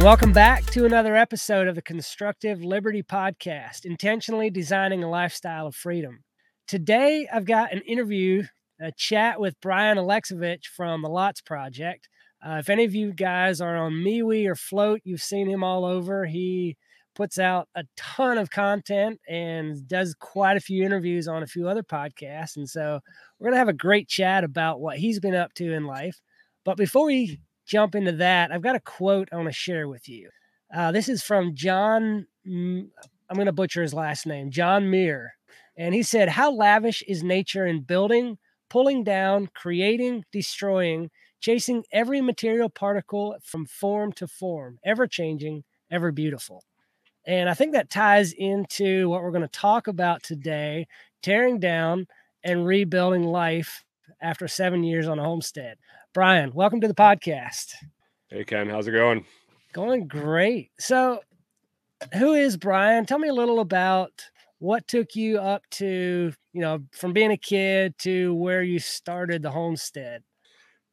welcome back to another episode of the Constructive Liberty Podcast, intentionally designing a lifestyle of freedom. Today, I've got an interview, a chat with Brian Aleksivich from the Lots Project. Uh, if any of you guys are on MeWe or Flote, you've seen him all over. He puts out a ton of content and does quite a few interviews on a few other podcasts. And so we're going to have a great chat about what he's been up to in life. But before we jump into that, I've got a quote I want to share with you. Uh, this is from John, I'm going to butcher his last name, John Muir. And he said, How lavish is nature in building, pulling down, creating, destroying, chasing every material particle from form to form, ever changing, ever beautiful. And I think that ties into what we're going to talk about today tearing down and rebuilding life after seven years on a homestead. Brian, welcome to the podcast. Hey, Ken, how's it going? Going great. So, who is Brian? Tell me a little about what took you up to, you know, from being a kid to where you started the homestead.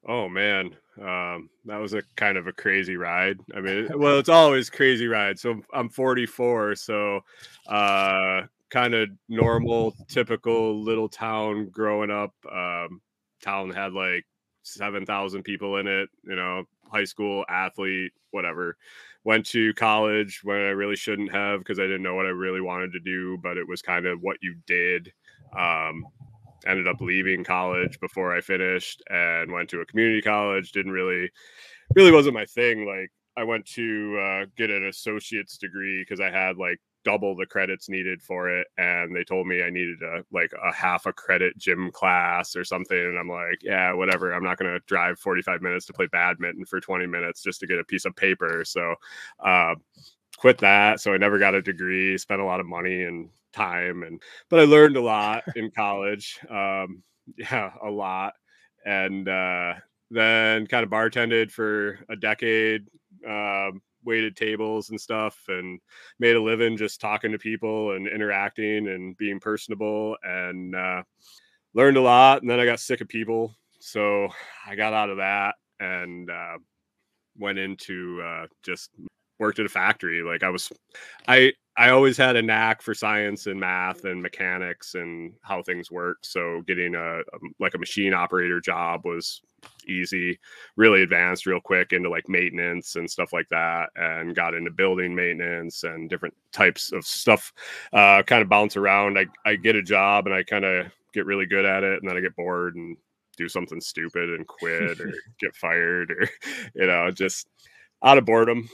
Oh man, um, that was a kind of a crazy ride. I mean, well, it's always crazy ride. So I'm 44, so uh, kind of normal, typical little town growing up. Um, town had like 7,000 people in it, you know, high school athlete, whatever. Went to college when I really shouldn't have because I didn't know what I really wanted to do, but it was kind of what you did. Um, ended up leaving college before I finished and went to a community college. Didn't really, really wasn't my thing. Like I went to uh, get an associate's degree because I had like double the credits needed for it and they told me i needed a like a half a credit gym class or something and i'm like yeah whatever i'm not going to drive 45 minutes to play badminton for 20 minutes just to get a piece of paper. So uh, quit that so i never got a degree spent a lot of money and time and but i learned a lot in college um, yeah a lot and uh, then kind of bartended for a decade um, waited tables and stuff and made a living just talking to people and interacting and being personable and uh, learned a lot. And then I got sick of people. So I got out of that and uh, went into uh, just worked at a factory. Like I was, I I always had a knack for science and math and mechanics and how things work. So getting a, a like a machine operator job was easy, really advanced real quick into like maintenance and stuff like that, and got into building maintenance and different types of stuff. Uh, kind of bounce around. I I get a job and I kind of get really good at it, and then I get bored and do something stupid and quit or get fired or you know just out of boredom.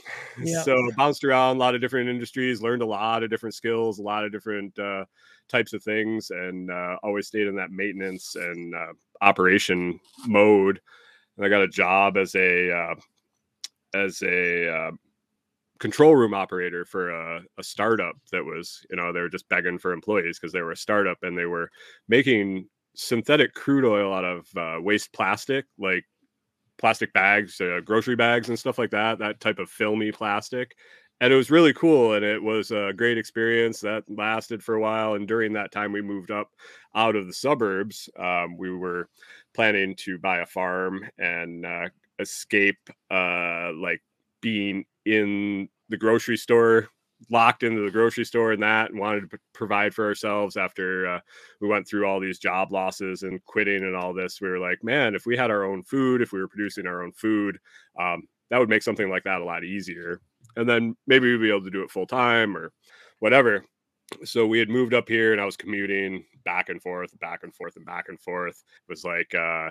So bounced around a lot of different industries, learned a lot of different skills, a lot of different uh, types of things, and uh, always stayed in that maintenance and uh, operation mode. And I got a job as a uh, as a uh, control room operator for a, a, startup that was, you know, they were just begging for employees because they were a startup and they were making synthetic crude oil out of uh, waste plastic, like plastic bags, uh, grocery bags, and stuff like that. That type of filmy plastic, and it was really cool. And it was a great experience that lasted for a while. And during that time, we moved up out of the suburbs. Um, we were planning to buy a farm and uh, escape, uh, like being in the grocery store locked into the grocery store and that and wanted to provide for ourselves after uh, we went through all these job losses and quitting and all this we were like man if we had our own food if we were producing our own food um, that would make something like that a lot easier and then maybe we'd be able to do it full time or whatever so we had moved up here and i was commuting back and forth back and forth and back and forth it was like uh,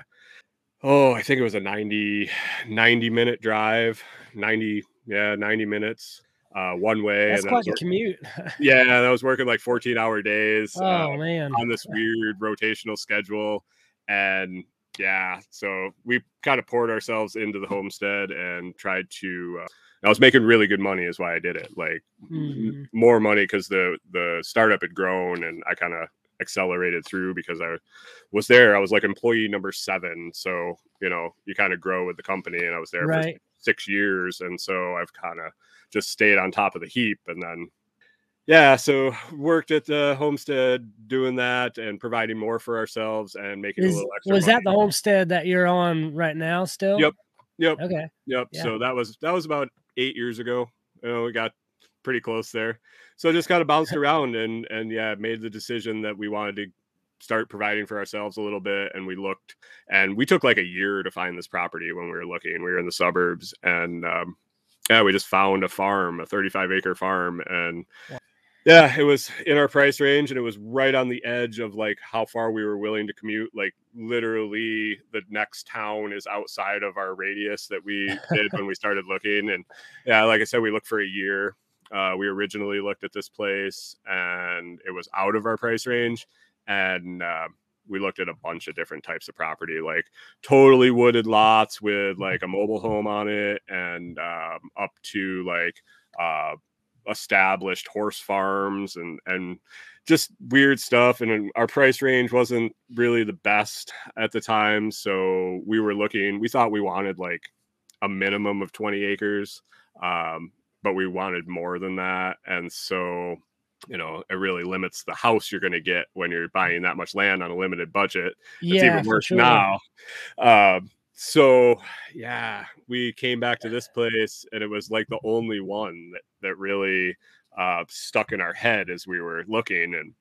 oh i think it was a 90 90 minute drive 90 yeah 90 minutes uh, one way. That's quite a commute. yeah, I was working like 14 hour days. Oh uh, man, on this weird rotational schedule, and yeah, so we kind of poured ourselves into the homestead and tried to. Uh, I was making really good money, is why I did it. Like mm. more money because the the startup had grown, and I kind of accelerated through because I was there. I was like employee number seven, so you know you kind of grow with the company, and I was there right. for six years, and so I've kind of just stayed on top of the heap and then yeah so worked at the homestead doing that and providing more for ourselves and making Is, a little extra was money. that the homestead that you're on right now still yep yep okay yep yeah. so that was that was about eight years ago. You know, we got pretty close there. So just kind of bounced around and and yeah, made the decision that we wanted to start providing for ourselves a little bit. And we looked and we took like a year to find this property when we were looking. We were in the suburbs and um, yeah, we just found a farm, a 35 acre farm, and yeah, it was in our price range and it was right on the edge of like how far we were willing to commute. Like literally the next town is outside of our radius that we did when we started looking. And yeah, like I said, we looked for a year. Uh, we originally looked at this place and it was out of our price range. And uh, we looked at a bunch of different types of property, like totally wooded lots with like a mobile home on it and um, up to like, uh, established horse farms and and just weird stuff and our price range wasn't really the best at the time so we were looking we thought we wanted like a minimum of 20 acres um, but we wanted more than that and so you know it really limits the house you're going to get when you're buying that much land on a limited budget yeah, it's even worse sure. now uh, so yeah we came back to this place and it was like the only one that, that really uh, stuck in our head as we were looking and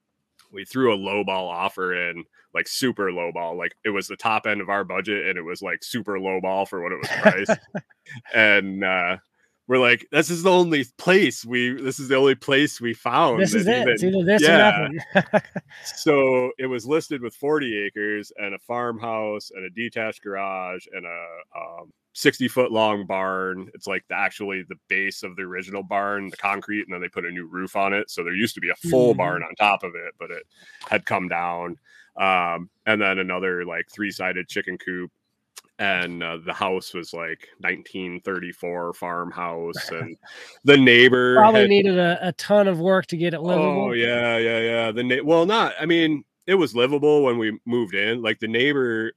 we threw a low ball offer in like super low ball like it was the top end of our budget and it was like super low ball for what it was priced. And uh we're like, this is the only place we this is the only place we found. This is it. Even, it's either this yeah. or nothing. so it was listed with 40 acres and a farmhouse and a detached garage and a um, 60 foot long barn. It's like the, actually the base of the original barn, the concrete, and then they put a new roof on it. So there used to be a full mm. barn on top of it, but it had come down. Um, and then another like three sided chicken coop and uh, the house was like 1934 farmhouse and the neighbor probably had, needed a, a, ton of work to get it livable. Oh yeah yeah yeah the na- well not i mean it was livable when we moved in like the neighbor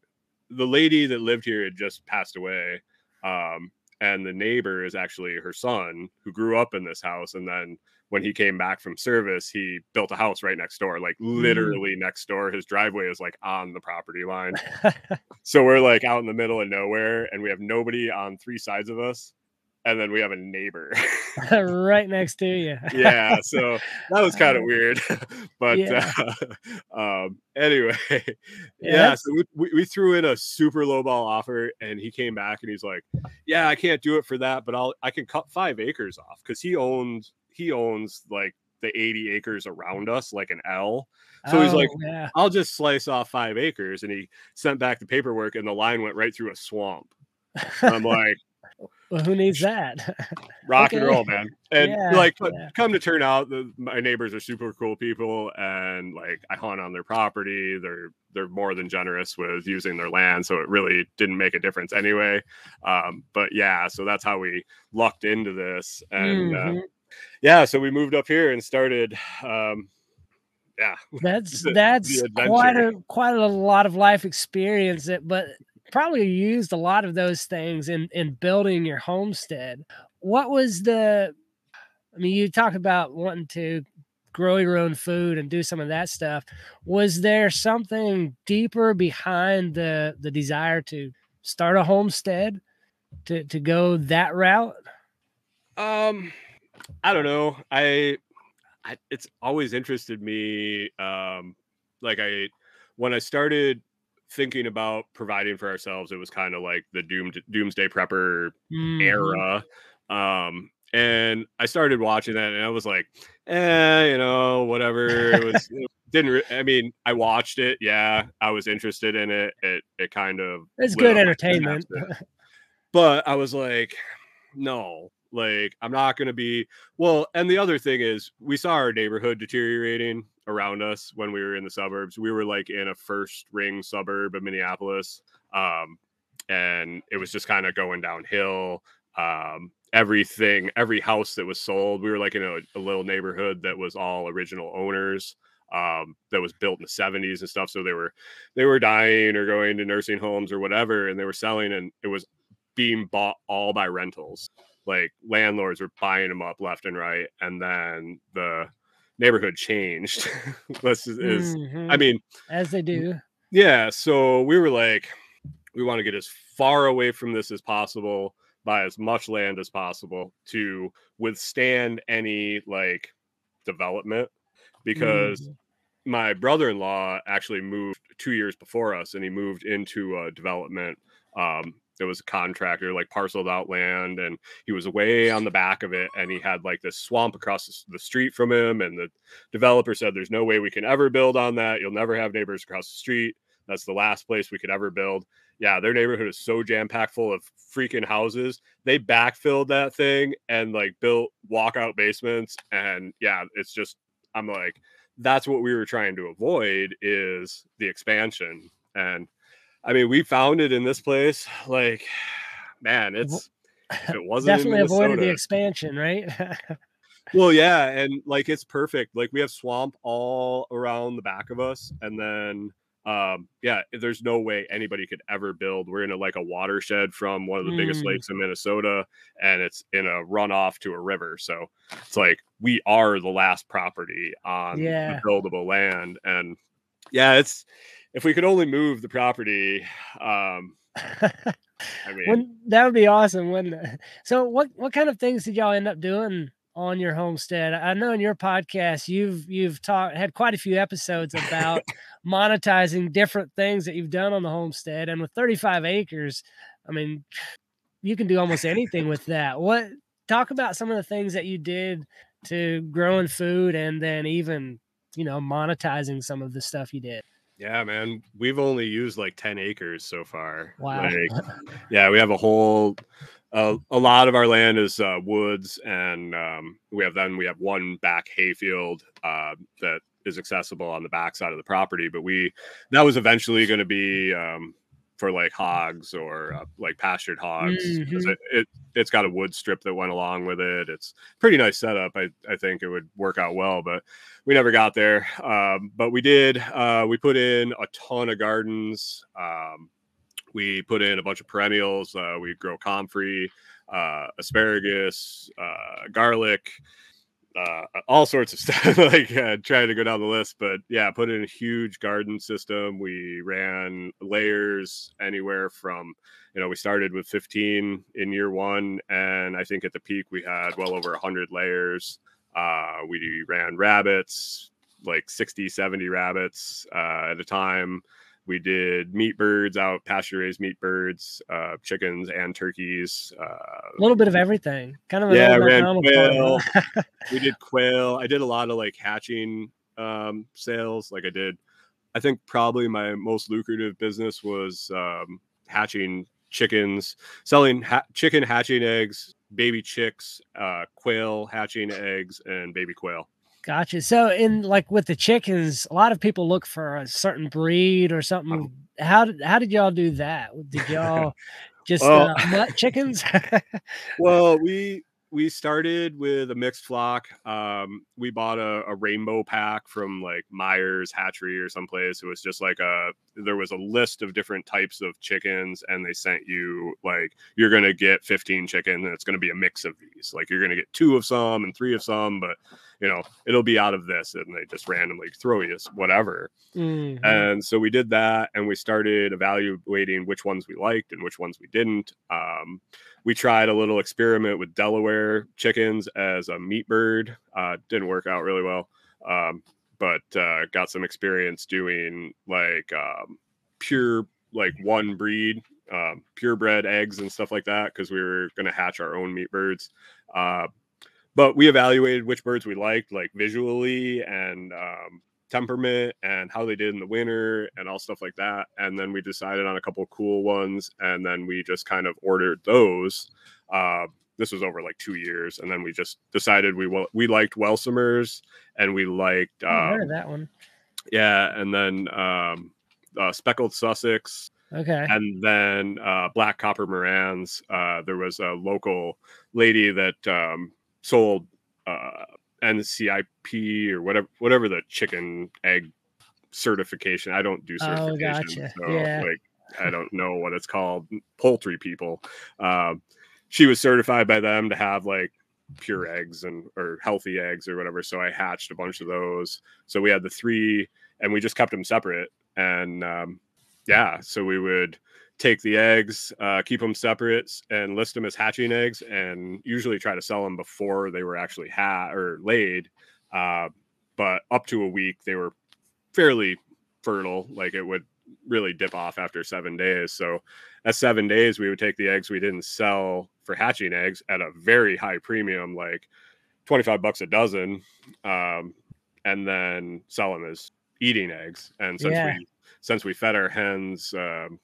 the lady that lived here had just passed away um, and the neighbor is actually her son who grew up in this house and then when he came back from service, he built a house right next door, like mm. literally mm. next door. His driveway is like on the property line. so we're like out in the middle of nowhere and we have nobody on three sides of us. And then we have a neighbor right next to you. yeah. So that was kind of weird. but yeah. uh, um, anyway, yeah. yeah so we, we, threw in a super low ball offer and he came back and he's like, Yeah, I can't do it for that, but I'll I can cut five acres off because he owns he owns like the 80 acres around us, like an L. So oh, he's like, yeah. I'll just slice off five acres. And he sent back the paperwork, and the line went right through a swamp. I'm like, well, who needs that? rock okay. and roll, man. And yeah, like, yeah. come to turn out, the, my neighbors are super cool people, and like, I hunt on their property. They're they're more than generous with using their land, so it really didn't make a difference anyway. Um, but yeah, so that's how we lucked into this, and uh, mm-hmm. uh, yeah, so we moved up here and started. Um, yeah, that's the, that's the quite a quite a lot of life experience. That, but probably used a lot of those things in in building your homestead. What was the? I mean, you talked about wanting to grow your own food and do some of that stuff. Was there something deeper behind the the desire to start a homestead to to go that route? Um I don't know. I, I it's always interested me. Um, like I when I started thinking about providing for ourselves, it was kind of like the doom doomsday prepper mm-hmm. era. Um, and I started watching that, and I was like, eh, you know, whatever. It was. it didn't re- I mean I watched it yeah I was interested in it it it kind of it's good entertainment but I was like no like, I'm not going to be well. And the other thing is, we saw our neighborhood deteriorating around us when we were in the suburbs. We were like in a first ring suburb of Minneapolis, um, and it was just kind of going downhill. Um, everything, every house that was sold, we were like in a, a little neighborhood that was all original owners um, that was built in the 70s and stuff. So they were they were dying or going to nursing homes or whatever, and they were selling, and it was being bought all by rentals like landlords were buying them up left and right and then the neighborhood changed this is, is mm-hmm. i mean as they do yeah so we were like we want to get as far away from this as possible buy as much land as possible to withstand any like development because mm. my brother-in-law actually moved two years before us and he moved into a development um, it was a contractor like parceled out land and he was way on the back of it and he had like this swamp across the street from him and the developer said there's no way we can ever build on that. You'll never have neighbors across the street. That's the last place we could ever build. Yeah their neighborhood is so jam packed full of freaking houses. They backfilled that thing and like built walkout basements and yeah it's just i'm like that's what we were trying to avoid is the expansion and I mean, we found it in this place. Like, man, it's it wasn't definitely avoided the expansion, right? well, yeah, and like it's perfect. Like we have swamp all around the back of us, and then um yeah there's no way anybody could ever build we're in a like a watershed from one of the mm. biggest lakes in minnesota and it's in a runoff to a river so it's like we are the last property on yeah. the buildable land and yeah it's if we could only move the property, um, I mean, when, that would be awesome. When so, what what kind of things did y'all end up doing on your homestead? I know in your podcast you've you've talked had quite a few episodes about monetizing different things that you've done on the homestead, and with 35 acres, I mean, you can do almost anything with that. What talk about some of the things that you did to growing food, and then even you know monetizing some of the stuff you did. Yeah, man. We've only used like 10 acres so far. Wow. Like, yeah, we have a whole uh, a lot of our land is uh, woods and um, we have then we have one back hayfield uh, that is accessible on the back side of the property but we that was eventually going to be um, for like hogs or uh, like pastured hogs mm-hmm. it, it it's got a wood strip that went along with it. It's pretty nice setup. I i think it would work out well but we never got there. Um, but we did uh, we put in a ton of gardens. Um, we put in a bunch of perennials. Uh, we grow comfrey uh, asparagus uh, garlic uh, all sorts of stuff, like uh, trying to go down the list. But yeah, put in a huge garden system. We ran layers anywhere from, you know, we started with 15 in year one. And I think at the peak, we had well over 100 layers. Uh, we ran rabbits, like 60, 70 rabbits uh, at a time. We did meat birds out, pasture raised meat birds, uh, chickens and turkeys. Uh, a little bit of everything. Kind of yeah, ran quail. we did quail. I did a lot of like hatching um, sales. Like I did, I think probably my most lucrative business was um, hatching chickens, selling ha- chicken hatching eggs, baby chicks, uh, quail hatching eggs, and baby quail. Gotcha. So, in like with the chickens, a lot of people look for a certain breed or something. Oh. How did how did y'all do that? Did y'all just well, uh, nut chickens? well, we we started with a mixed flock. Um, we bought a, a, rainbow pack from like Myers Hatchery or someplace. It was just like a there was a list of different types of chickens, and they sent you like you're gonna get 15 chickens, and it's gonna be a mix of these. Like you're gonna get two of some and three of some, but you know it'll be out of this, and they just randomly throw you whatever. Mm-hmm. And so we did that, and we started evaluating which ones we liked and which ones we didn't. Um, we tried a little experiment with Delaware chickens as a meat bird. Uh, didn't work out really well, um, but uh, got some experience doing like um, pure, like one breed, um, purebred eggs and stuff like that because we were going to hatch our own meat birds. Uh, but we evaluated which birds we liked, like visually and um, temperament and how they did in the winter and all stuff like that. And then we decided on a couple cool ones, and then we just kind of ordered those. Uh, this was over like two years, and then we just decided we we liked Welsummers and we liked um, that one. Yeah, and then um, uh, speckled Sussex. Okay. And then uh, black copper Marans. Uh, there was a local lady that um, sold uh, NPIP or whatever whatever the chicken egg certification. I don't do certification, oh, gotcha. so yeah. like I don't know what it's called. Poultry people. Um, she was certified by them to have like pure eggs and or healthy eggs or whatever. So I hatched a bunch of those. So we had the three, and we just kept them separate. And um, yeah, so we would take the eggs, uh, keep them separate, and list them as hatching eggs, and usually try to sell them before they were actually had or laid. Uh, but up to a week, they were fairly fertile. Like it would really dip off after seven days. So at seven days, we would take the eggs we didn't sell for hatching eggs at a very high premium, like 25 bucks a dozen, um, and then sell them as eating eggs. And since yeah. we since we fed our hens um,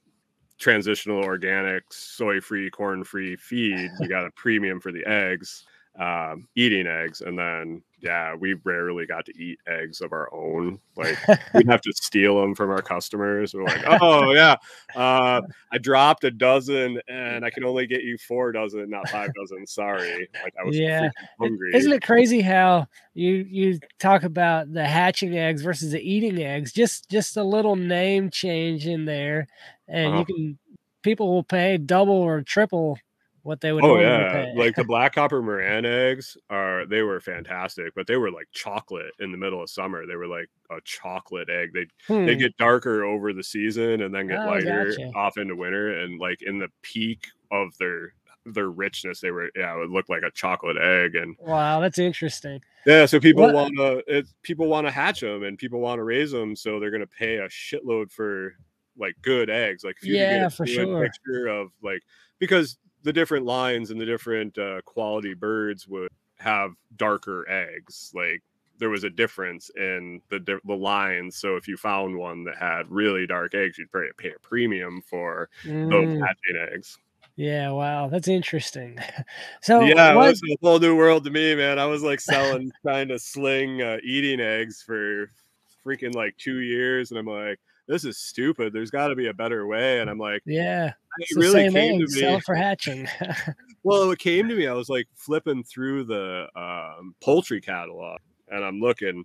transitional organic soy free corn free feed we got a premium for the eggs um, eating eggs and then yeah we rarely got to eat eggs of our own like we'd have to steal them from our customers we're like oh yeah uh, i dropped a dozen and i can only get you four dozen not five dozen sorry like i was yeah hungry isn't it crazy how you you talk about the hatching eggs versus the eating eggs just just a little name change in there and uh-huh. you can people will pay double or triple what they would. Oh yeah, like the black copper Marans eggs are they were fantastic, but they were like chocolate in the middle of summer. They were like a chocolate egg. They hmm. they get darker over the season and then get oh, lighter gotcha. off into winter. And like in the peak of their their richness, they were yeah, it would look like a chocolate egg. And wow, that's interesting. Yeah, so people want to people want to hatch them and people want to raise them, so they're gonna pay a shitload for like good eggs. Like if you yeah, for sure. Picture of like because the different lines and the different uh, quality birds would have darker eggs. Like there was a difference in the the lines. So if you found one that had really dark eggs, you'd probably pay a premium for mm. those hatching eggs. Yeah, wow, that's interesting. So yeah, what... it was a whole new world to me, man. I was like selling, trying to sling uh, eating eggs for freaking like two years, and I'm like, this is stupid. There's got to be a better way. And I'm like, yeah, it really came to me. Sell for hatching. well, it came to me. I was like flipping through the um, poultry catalog, and I'm looking,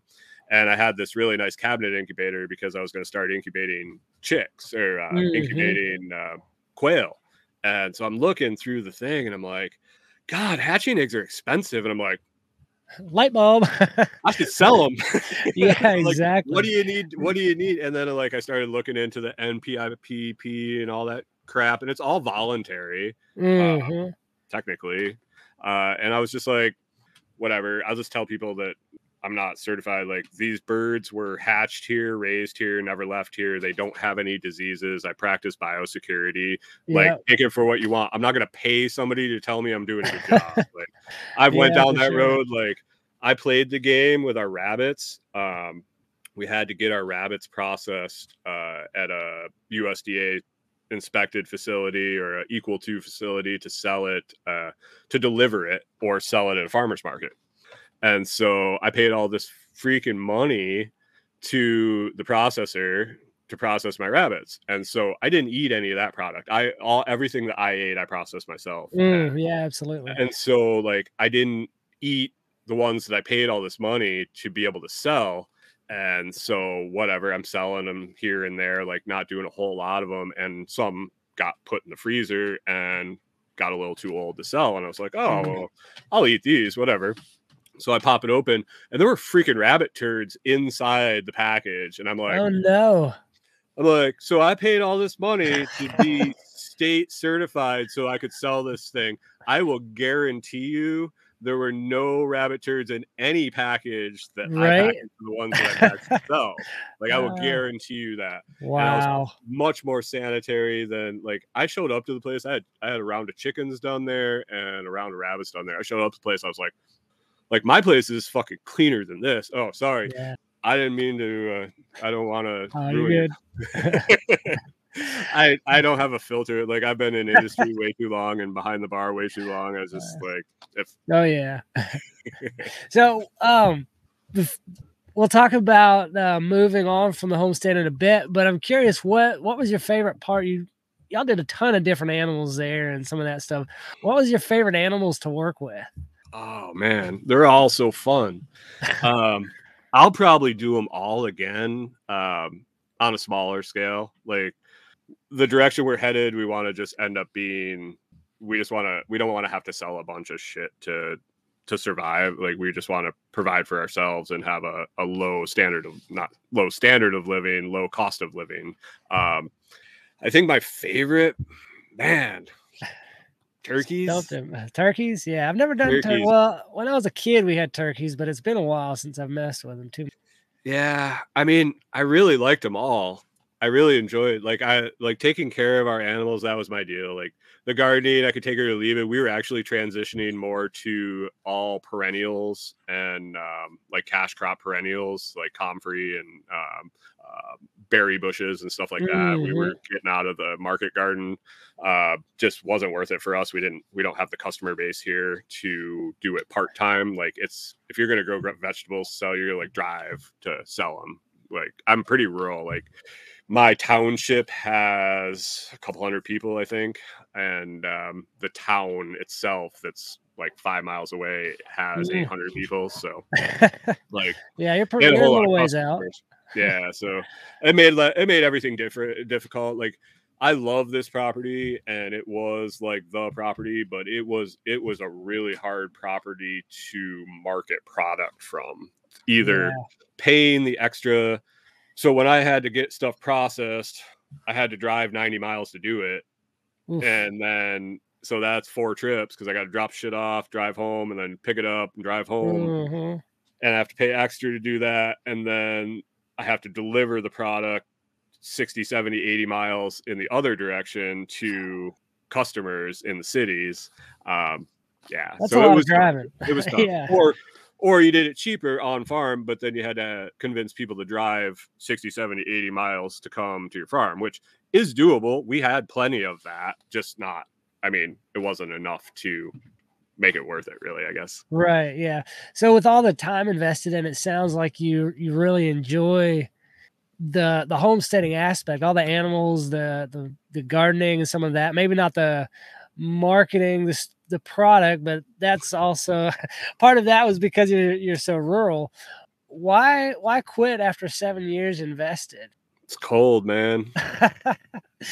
and I had this really nice cabinet incubator because I was going to start incubating chicks or uh, mm-hmm. incubating uh, quail. And so I'm looking through the thing, and I'm like, God, hatching eggs are expensive. And I'm like, light bulb. I could sell them. yeah, like, exactly. What do you need? What do you need? And then like I started looking into the NPIP and all that crap, and it's all voluntary, uh, mm-hmm. uh, technically. Uh, and I was just like, whatever. I'll just tell people that I'm not certified. Like these birds were hatched here, raised here, never left here. They don't have any diseases. I practice biosecurity. Like take it for what you want. I'm not gonna pay somebody to tell me I'm doing a good job. like I've yeah, went down that sure. road. Like I played the game with our rabbits. Um, we had to get our rabbits processed uh, at a USDA inspected facility or equal to facility to sell it, uh, to deliver it, or sell it at a farmer's market. And so I paid all this freaking money to the processor to process my rabbits. And so I didn't eat any of that product. I all everything that I ate, I processed myself. Mm, and, yeah, absolutely. And so like I didn't eat the ones that I paid all this money to be able to sell. And so whatever, I'm selling them here and there, like not doing a whole lot of them. And some got put in the freezer and got a little too old to sell. And I was like, oh, mm. well, I'll eat these, whatever. So I pop it open, and there were freaking rabbit turds inside the package, and I'm like, "Oh no!" I'm like, "So I paid all this money to be state certified so I could sell this thing. I will guarantee you there were no rabbit turds in any package that right? I the ones that I sell. Like I will uh, guarantee you that. Wow. much more sanitary than like I showed up to the place. I had I had a round of chickens done there and a round of rabbits done there. I showed up to the place. I was like, like my place is fucking cleaner than this. Oh, sorry. Yeah. I didn't mean to. Uh, I don't want to. Oh, ruin it. I I don't have a filter. Like I've been in industry way too long and behind the bar way too long. I was just like, if oh yeah. so um, we'll talk about uh, moving on from the homestead in a bit. But I'm curious, what what was your favorite part? You y'all did a ton of different animals there and some of that stuff. What was your favorite animals to work with? Oh man, they're all so fun. Um, I'll probably do them all again um, on a smaller scale. Like the direction we're headed, we want to just end up being. We just want to. We don't want to have to sell a bunch of shit to to survive. Like we just want to provide for ourselves and have a, a low standard of not low standard of living, low cost of living. Um, I think my favorite, man, turkeys. Uh, turkeys, yeah. I've never done turkeys. Tur- well. When I was a kid, we had turkeys, but it's been a while since I've messed with them too. Yeah, I mean, I really liked them all. I really enjoyed like I like taking care of our animals. That was my deal. Like the gardening, I could take her to leave it. We were actually transitioning more to all perennials and um, like cash crop perennials, like comfrey and um, uh, berry bushes and stuff like that. Mm-hmm. We were getting out of the market garden. Uh, just wasn't worth it for us. We didn't. We don't have the customer base here to do it part time. Like it's if you're gonna grow vegetables, sell you like drive to sell them. Like I'm pretty rural. Like my township has a couple hundred people, I think, and um, the town itself, that's like five miles away, has mm. 800 people. So, like, yeah, you're pretty you're a little ways out. Yeah, so it made it made everything different difficult. Like, I love this property, and it was like the property, but it was it was a really hard property to market product from. Either yeah. paying the extra so when I had to get stuff processed, I had to drive 90 miles to do it. Oof. And then so that's four trips because I got to drop shit off, drive home, and then pick it up and drive home. Mm-hmm. And I have to pay extra to do that. And then I have to deliver the product 60, 70, 80 miles in the other direction to customers in the cities. Um, yeah. That's so a lot it was driving. It was tough. yeah. Or or you did it cheaper on farm but then you had to convince people to drive 60 70 80 miles to come to your farm which is doable. We had plenty of that just not i mean it wasn't enough to make it worth it really i guess. Right yeah. So with all the time invested in it sounds like you you really enjoy the the homesteading aspect all the animals the the, the gardening and some of that. Maybe not the marketing the the product, but that's also part of that was because you're you're so rural. Why why quit after seven years invested? It's cold, man.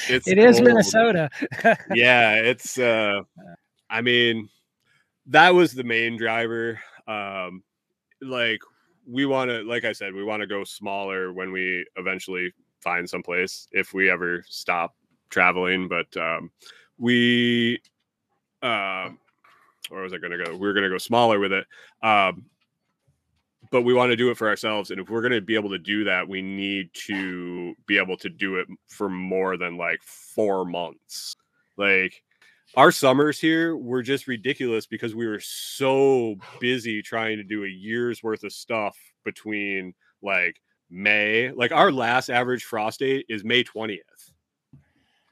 it's it is Minnesota. yeah, it's uh I mean that was the main driver. Um like we want to like I said, we want to go smaller when we eventually find someplace if we ever stop traveling, but um we um, where was I going to go? We are going to go smaller with it. Um, but we want to do it for ourselves. And if we're going to be able to do that, we need to be able to do it for more than like four months. Like our summers here were just ridiculous because we were so busy trying to do a year's worth of stuff between like May. Like our last average frost date is May 20th.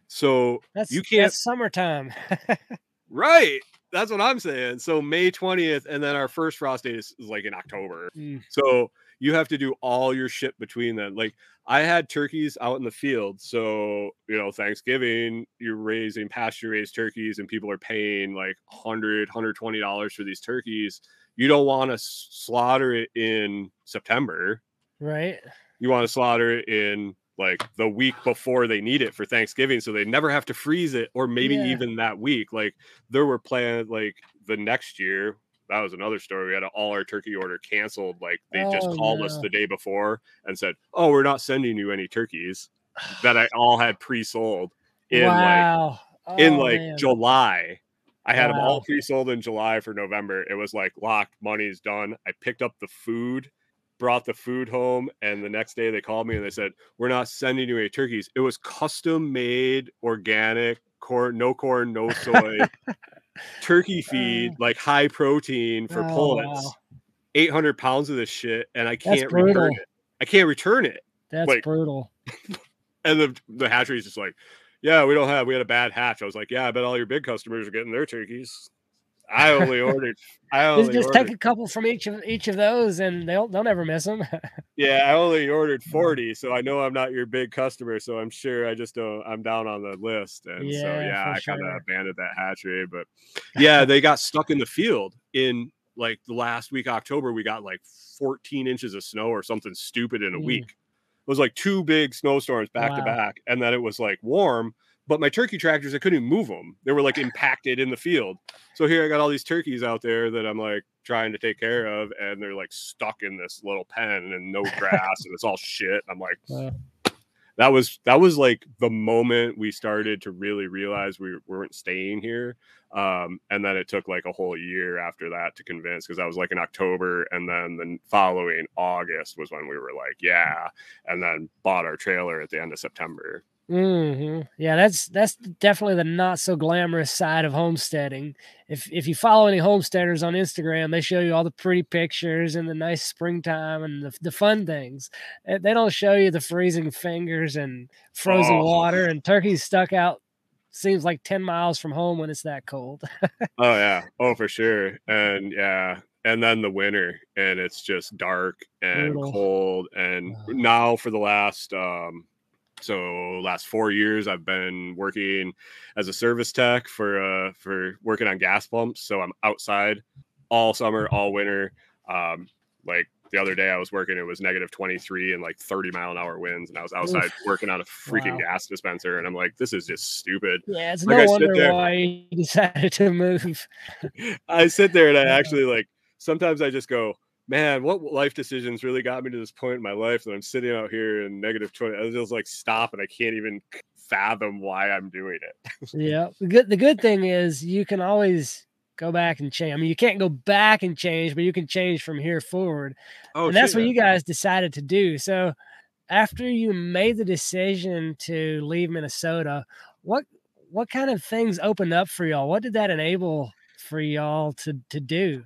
So that's you can't that's summertime. Right. That's what I'm saying. So May 20th, and then our first frost date is, is like in October. Mm. So you have to do all your shit between then. Like I had turkeys out in the field. So, you know, Thanksgiving, you're raising pasture raised turkeys and people are paying like 100 $120 for these turkeys. You don't want to slaughter it in September. Right. You want to slaughter it in like the week before they need it for Thanksgiving, so they never have to freeze it, or maybe yeah. even that week. Like there were plans like the next year. That was another story. We had all our turkey order canceled. Like they oh, just called no. us the day before and said, "Oh, we're not sending you any turkeys." that I all had pre-sold in wow. like oh, in like man. July. I had wow. them all pre-sold in July for November. It was like locked, money's done. I picked up the food brought the food home and the next day they called me and they said we're not sending you any turkeys. It was custom made organic corn no corn no soy turkey feed uh, like high protein for oh, pullets wow. 800 pounds of this shit and i can't return it. I can't return it. That's like, brutal. and the the hatchery is just like yeah we don't have we had a bad hatch. I was like yeah i bet all your big customers are getting their turkeys I only ordered. I only just, just ordered, take a couple from each of each of those, and they'll they'll never miss them. yeah, I only ordered forty, so I know I'm not your big customer. So I'm sure I just don't. I'm down on the list, and yeah, so yeah, I kind of abandoned that hatchery. But yeah, they got stuck in the field in like the last week October. We got like 14 inches of snow or something stupid in a mm. week. It was like two big snowstorms back wow. to back, and then it was like warm but my turkey tractors, I couldn't move them. They were like impacted in the field. So here I got all these turkeys out there that I'm like trying to take care of, and they're like stuck in this little pen and no grass, and it's all shit. I'm like, that was that was like the moment we started to really realize we weren't staying here um, and then it took like a whole year after that to convince because that was like in october and then the following august was when we were like yeah and then bought our trailer at the end of september Mm-hmm. Yeah, that's that's definitely the not so glamorous side of homesteading. If if you follow any homesteaders on Instagram, they show you all the pretty pictures and the nice springtime and the, the fun things. They don't show you the freezing fingers and frozen oh. water and turkeys stuck out. Seems like ten miles from home when it's that cold. oh yeah, oh for sure, and yeah, and then the winter and it's just dark and Brutal. cold and now for the last um so last four years, I've been working as a service tech for uh, for working on gas pumps. So I'm outside all summer, all winter. Um, like the other day, I was working. It was negative 23 and like 30 mile an hour winds, and I was outside Oof. working on a freaking wow. gas dispenser. And I'm like, this is just stupid. Yeah, it's like no I wonder there, why you decided to move. I sit there and I actually like sometimes I just go, man, what life decisions really got me to this point in my life that I'm sitting out here in negative 20? I just like stop and I can't even fathom why I'm doing it. yeah. The good the good thing is you can always go back and change. I mean, you can't go back and change, but you can change from here forward. Oh, and that's what you guys decided to do. So after you made the decision to leave Minnesota, what what kind of things opened up for y'all? What did that enable for y'all to to do?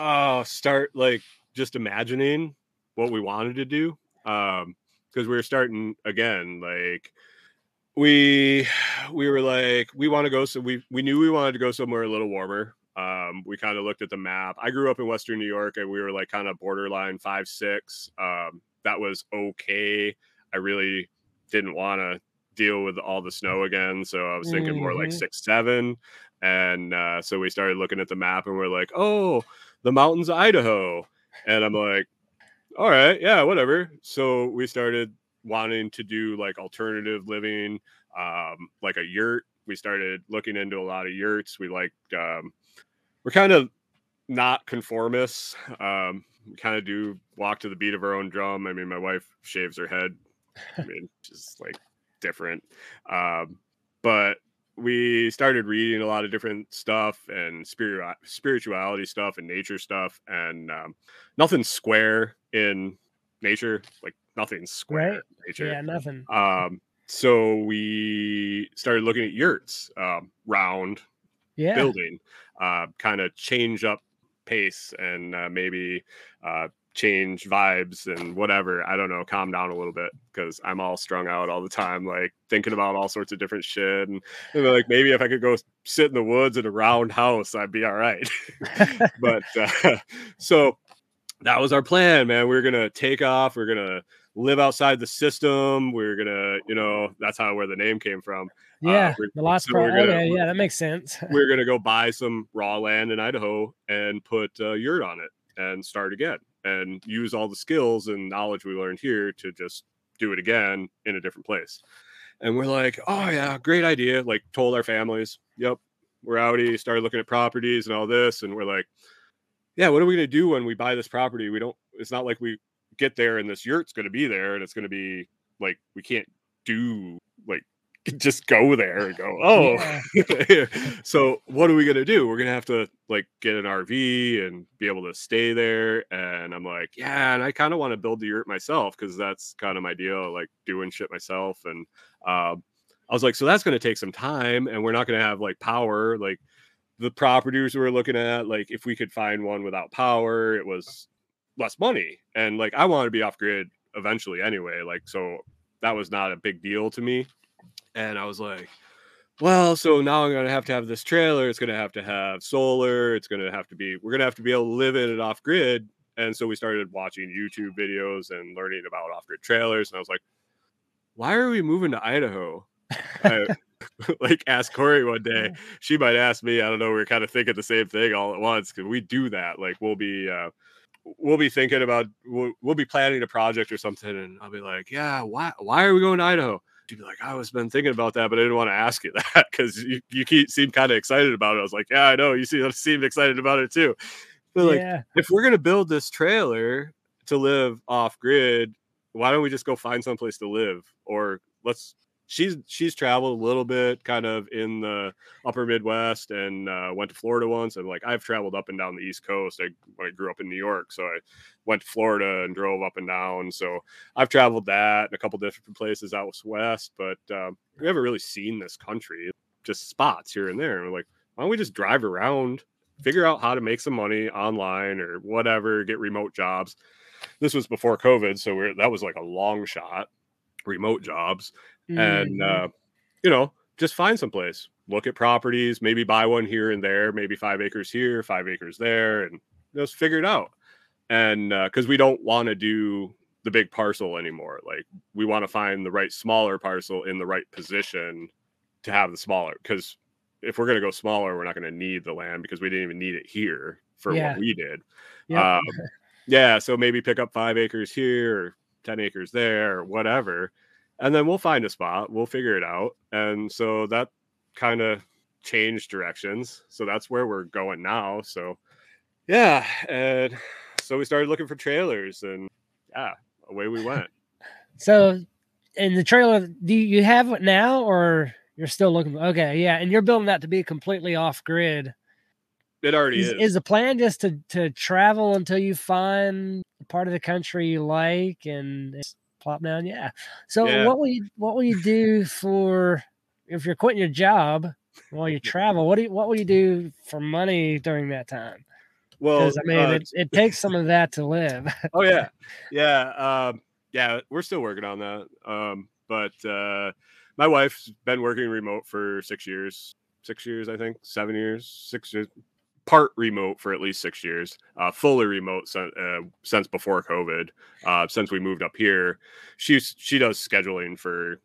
Oh, start like just imagining what we wanted to do. Um, because we were starting again, like we we were like, we want to go so we we knew we wanted to go somewhere a little warmer. Um, we kind of looked at the map. I grew up in Western New York and we were like kind of borderline five, six. Um, that was okay. I really didn't want to deal with all the snow again. So I was thinking mm-hmm. more like mm-hmm. six, seven. And uh, so we started looking at the map and we're like, oh, the mountains of Idaho. And I'm like, all right, yeah, whatever. So we started wanting to do like alternative living, um, like a yurt. We started looking into a lot of yurts. We like, um, we're kind of not conformists. Um, we kind of do walk to the beat of our own drum. I mean, my wife shaves her head. I mean, just like different. Um, but we started reading a lot of different stuff and spirit spirituality stuff and nature stuff and um, nothing square in nature like nothing square right. nature yeah nothing um so we started looking at yurts um, round yeah. building uh, kind of change up pace and uh, maybe uh, change vibes and whatever. I don't know, calm down a little bit because I'm all strung out all the time, like thinking about all sorts of different shit. And, and like maybe if I could go sit in the woods in a round house, I'd be all right. but uh, so that was our plan, man. We are gonna take off. We are gonna live outside the system. We are gonna, you know, that's how where the name came from. Uh, yeah, uh, the last so. Gonna, okay, yeah, that makes sense. we're gonna go buy some raw land in Idaho and put a yurt on it and start again and use all the skills and knowledge we learned here to just do it again in a different place. And we're like, oh yeah, great idea. Like told our families, yep, we're outie, started looking at properties and all this. And we're like, yeah, what are we gonna do when we buy this property? We don't, it's not like we get there and this yurt's gonna be there and it's gonna be like we can't do like just go there and go, oh. Yeah. so what are we gonna do? We're gonna have to like get an RV and be able to stay there. And I'm like, yeah, and I kind of want to build the yurt myself because that's kind of my deal, like doing shit myself. And um, I was like, so that's gonna take some time, and we're not gonna have like power. Like the properties we were looking at, like if we could find one without power, it was less money. And like I want to be off grid eventually anyway. Like so that was not a big deal to me and I was like, well, so now I'm gonna have to have this trailer. It's gonna have to have solar. It's gonna have to be. We're gonna have to be able to live in it off grid. And so we started watching YouTube videos and learning about off grid trailers. And I was like, why are we moving to Idaho? I, like ask Corey one day. She might ask me. I don't know. We are kind of thinking the same thing all at once because we do that. Like we'll be. Uh, we'll be thinking about we'll, we'll be planning a project or something and i'll be like yeah why why are we going to idaho you'd be like, I was been thinking about that, but I didn't want to ask you that because you, you keep, seem kind of excited about it. I was like, yeah, I know. You seem, seem excited about it too. But like, yeah. if we're going to build this trailer to live off grid why don't we just go find someplace to live or let's she's she's traveled a little bit kind of in the upper midwest and uh, went to florida once and like i've traveled up and down the east coast I, i grew up in new york so i went to florida and drove up and down so i've traveled that and a couple different places out west but um, we haven't really seen this country just spots here and there and we're like why don't we just drive around figure out how to make some money online or whatever get remote jobs. This was before covid so that was like a long shot remote jobs mm-hmm. and uh, you know just find some place look at properties maybe buy one here and there maybe five acres here five acres there and just figure it out and because uh, we don't want to do the big parcel anymore like we want to find the right smaller parcel in the right position to have the smaller because if we're going to go smaller we're not going to need the land because we didn't even need it here for yeah. what we did yeah. Um, yeah so maybe pick up five acres here or 10 acres there or whatever and then we'll find a spot we'll figure it out and so that kind of changed directions so that's where we're going now so yeah and so we started looking for trailers and yeah away we went so in the trailer do you have it now or you're still looking okay yeah and you're building that to be completely off grid it already is, is. Is the plan just to to travel until you find a part of the country you like and plop down? Yeah. So yeah. what will you what will you do for if you're quitting your job while you travel? What do you, what will you do for money during that time? Well, I mean, uh, it, it takes some of that to live. oh yeah, yeah, um, yeah. We're still working on that. Um, but uh, my wife's been working remote for six years, six years, I think, seven years, six years, part remote for at least six years, uh, fully remote since, uh, since before COVID. Uh, since we moved up here, she's she does scheduling for,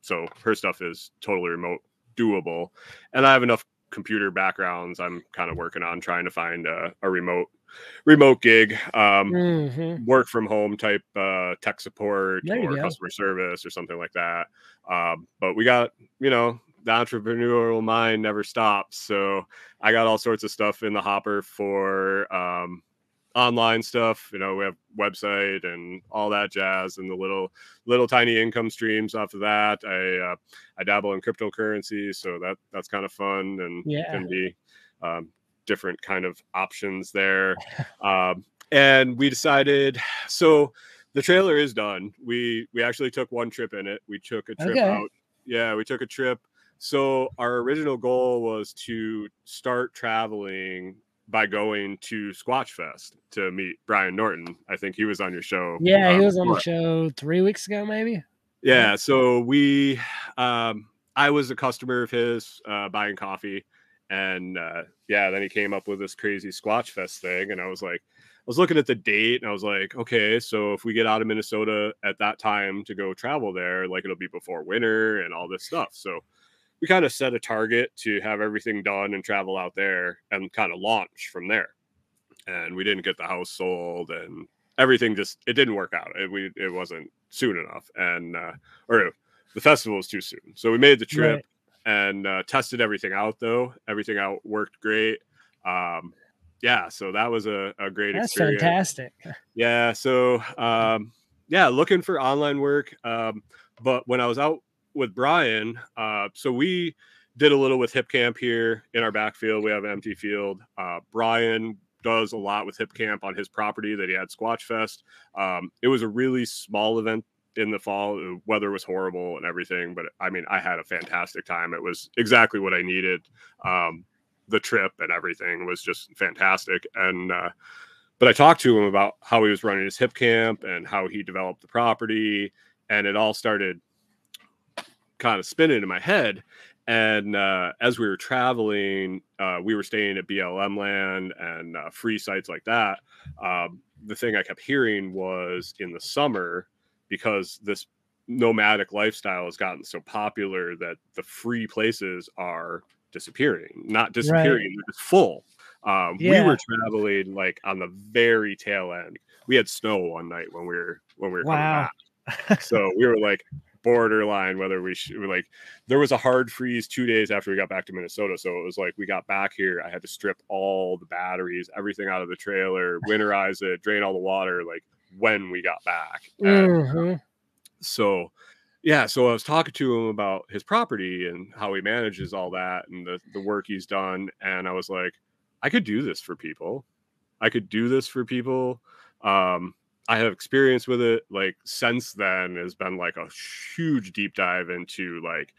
so her stuff is totally remote, doable, and I have enough computer backgrounds. I'm kind of working on trying to find a, a remote remote gig, um, mm-hmm. work from home type uh, tech support or customer service or something like that. Um, but we got you know the entrepreneurial mind never stops. So I got all sorts of stuff in the hopper for um, online stuff. You know, we have website and all that jazz, and the little little tiny income streams off of that. I uh, I dabble in cryptocurrency, so that that's kind of fun and yeah. can be um, different kind of options there. um, and we decided so the trailer is done. We we actually took one trip in it. We took a trip okay. out. Yeah, we took a trip so our original goal was to start traveling by going to Squatch Fest to meet Brian Norton. I think he was on your show. Yeah, um, he was on the show three weeks ago, maybe. Yeah, so we, um, I was a customer of his uh, buying coffee, and uh, yeah, then he came up with this crazy Squatch Fest thing, and I was like, I was looking at the date, and I was like, okay, so if we get out of Minnesota at that time to go travel there, like it'll be before winter and all this stuff, so we kind of set a target to have everything done and travel out there and kind of launch from there. And we didn't get the house sold and everything just it didn't work out. It we it wasn't soon enough and uh or the festival was too soon. So we made the trip right. and uh, tested everything out though. Everything out worked great. Um yeah, so that was a, a great That's experience. fantastic. Yeah, so um yeah, looking for online work. Um, but when I was out with Brian, uh, so we did a little with Hipcamp here in our backfield. We have an empty field. Uh, Brian does a lot with Hipcamp on his property that he had Squatch Fest. Um, it was a really small event in the fall. The weather was horrible and everything, but I mean, I had a fantastic time. It was exactly what I needed. Um, the trip and everything was just fantastic. And uh, but I talked to him about how he was running his hipcamp and how he developed the property, and it all started kind of spinning in my head. And uh, as we were traveling, uh, we were staying at BLM land and uh, free sites like that. Um, the thing I kept hearing was in the summer, because this nomadic lifestyle has gotten so popular that the free places are disappearing, not disappearing, right. they're just full. Um, yeah. We were traveling like on the very tail end. We had snow one night when we were when we were wow. coming back. so we were like, borderline whether we should like there was a hard freeze two days after we got back to minnesota so it was like we got back here i had to strip all the batteries everything out of the trailer winterize it drain all the water like when we got back. Mm-hmm. so yeah so i was talking to him about his property and how he manages all that and the, the work he's done and i was like i could do this for people i could do this for people um i have experience with it like since then has been like a huge deep dive into like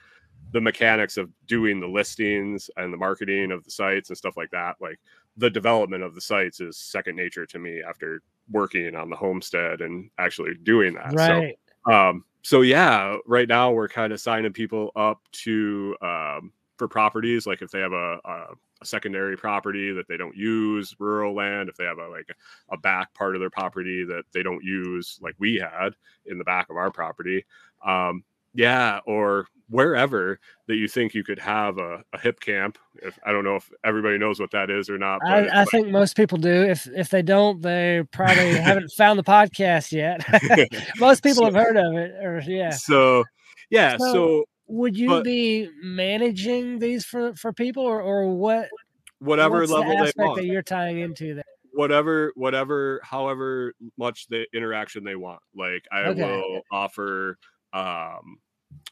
the mechanics of doing the listings and the marketing of the sites and stuff like that like the development of the sites is second nature to me after working on the homestead and actually doing that so Right. um so yeah right now we're kind of signing people up to um for properties like if they have a, a, a secondary property that they don't use rural land if they have a like a back part of their property that they don't use like we had in the back of our property um yeah or wherever that you think you could have a, a hipcamp if i don't know if everybody knows what that is or not but, I, I but- think most people do. If if they don't, they probably haven't found the podcast yet. most people So- have heard of it, or yeah. so yeah So- so Would you but- be managing these for for people, or or what? whatever level the they aspect want that you're tying into that? whatever whatever however much the interaction they want like i Okay. will offer um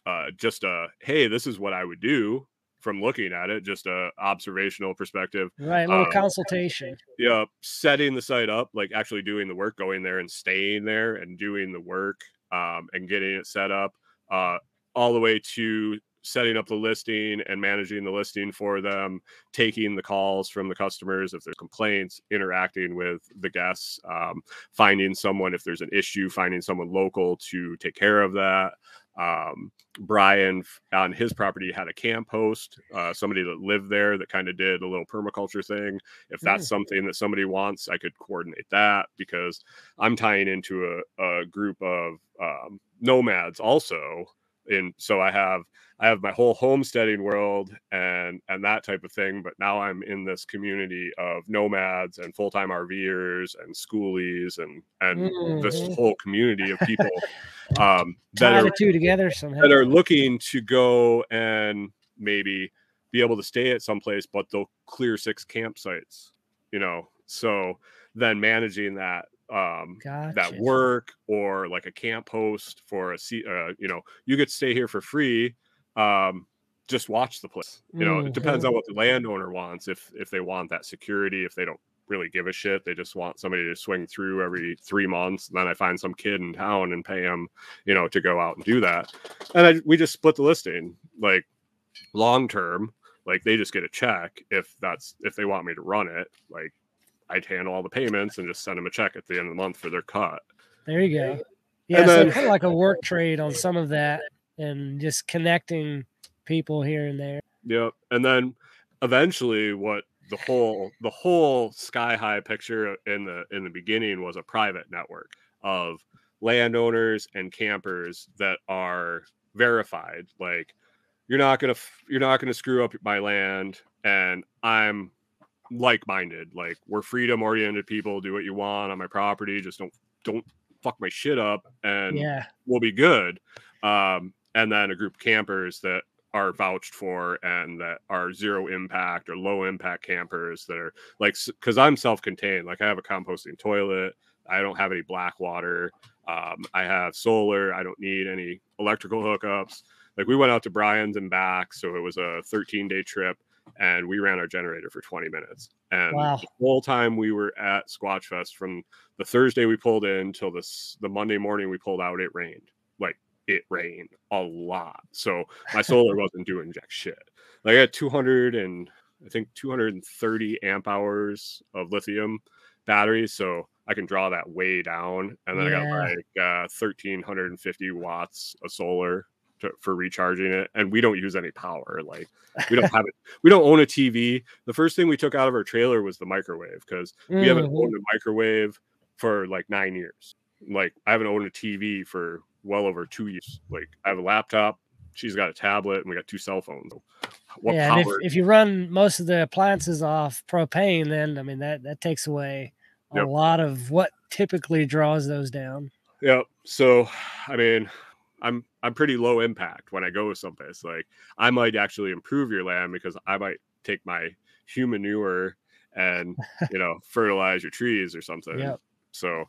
uh just a hey this is what i would do from looking at it just a observational perspective Right, a little Um, consultation. yeah setting the site up like actually doing the work going there and staying there and doing the work um and getting it set up uh all the way to setting up the listing and managing the listing for them taking the calls from the customers if there's complaints interacting with the guests um, finding someone if there's an issue finding someone local to take care of that. Um, brian on his property had a camp host uh, somebody that lived there that kind of did a little permaculture thing. If that's something that somebody wants i could coordinate that because i'm tying into a, a group of um, nomads also and so i have i have my whole homesteading world and and that type of thing but now i'm in this community of nomads and full-time rvers and schoolies and and this Mhm. whole community of people um that are two together somehow. that are looking to go and maybe be able to stay at some place, but they'll clear six campsites, you know. So then managing that um that work or like a camp host for a se- uh, you know, you to stay here for free. Um just watch the place. You know, it depends Mhm. on what the landowner wants. If if they want that security, if they don't really give a shit, they just want somebody to swing through every three months. And then I find some kid in town and pay him, you know, to go out and do that. And I, we just split the listing like long term. Like they just get a check if that's if they want me to run it. Like I'd handle all the payments and just send them a check at the end of the month for their cut. There you go. Yeah, And so then- kind of like a work trade on some of that, and just connecting people here and there. Yep. And then eventually what the whole the whole sky high picture in the in the beginning was a private network of landowners and campers that are verified like you're not going to you're not going to screw up my land and I'm like-minded like we're freedom oriented people do what you want on my property just don't don't fuck my shit up and Yeah, we'll be good. Um, and then a group of campers that are vouched for and that are zero impact or low impact campers that are like, because I'm self contained, like I have a composting toilet, I don't have any black water, um, I have solar, I don't need any electrical hookups. Like we went out to Brian's and back, so it was a 13 day trip. And we ran our generator for 20 minutes. And Wow. the whole time we were at Squatch Fest, from the Thursday we pulled in till this the Monday morning we pulled out, it rained. Like it rained a lot. So my solar wasn't doing jack shit. Like I had 200 and I think 230 amp hours of lithium batteries, so I can draw that way down. And then I got like uh, 1350 watts of solar to, for recharging it. And we don't use any power. Like we don't have it. We don't own a TV. The first thing we took out of our trailer was the microwave because we haven't owned mm-hmm. a microwave for like nine years. Like I haven't owned a TV for well over two years. Like I have a laptop, she's got a tablet, and we got two cell phones. What yeah, and if, if you run most of the appliances off propane, then I mean that that takes away a Yep. lot of what typically draws those down. Yeah. So, I mean, I'm I'm pretty low impact when I go with someplace. Like I might actually improve your land because I might take my human manure and you know fertilize your trees or something. Yep. So,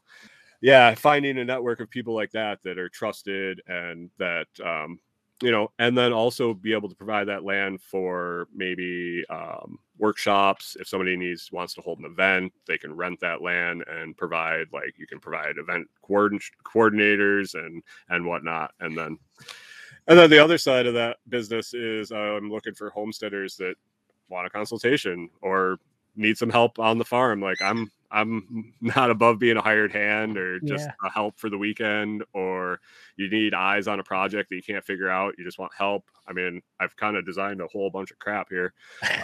yeah, finding a network of people like that that are trusted and that um, you know, and then also be able to provide that land for maybe um, workshops. If somebody needs wants to hold an event, they can rent that land and provide like you can provide event coordin- coordinators and and whatnot. And then and then the other side of that business is uh, I'm looking for homesteaders that want a consultation or need some help on the farm. Like I'm I'm not above being a hired hand or just yeah. a help for the weekend, or you need eyes on a project that you can't figure out. You just want help. I mean, I've kind of designed a whole bunch of crap here,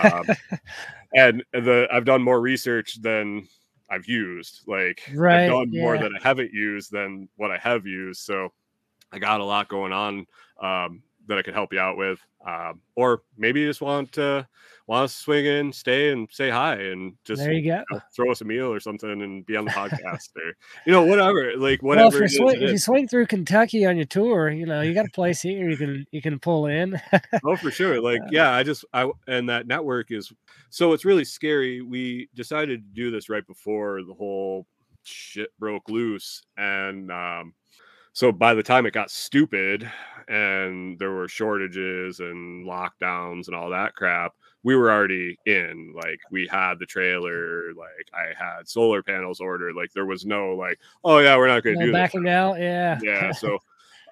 um, and the I've done more research than I've used. Like right, I've done yeah. more that I haven't used than what I have used. So I got a lot going on um, that I could help you out with, um, or maybe you just want to want to swing in, stay, and say hi, and just there you go. You know, throw us a meal or something, and be on the podcast, or you know, whatever, like whatever. Well, if, if you swing through Kentucky on your tour, you know, you got a place here you can you can pull in. oh, for sure. Like, uh, yeah, I just I and that network is so it's really scary. We decided to do this right before the whole shit broke loose, and um, so by the time it got stupid and there were shortages and lockdowns and all that crap we were already in. Like we had the trailer like i had solar panels ordered. Like there was no like oh yeah we're not going to no do backing out? Yeah. Yeah so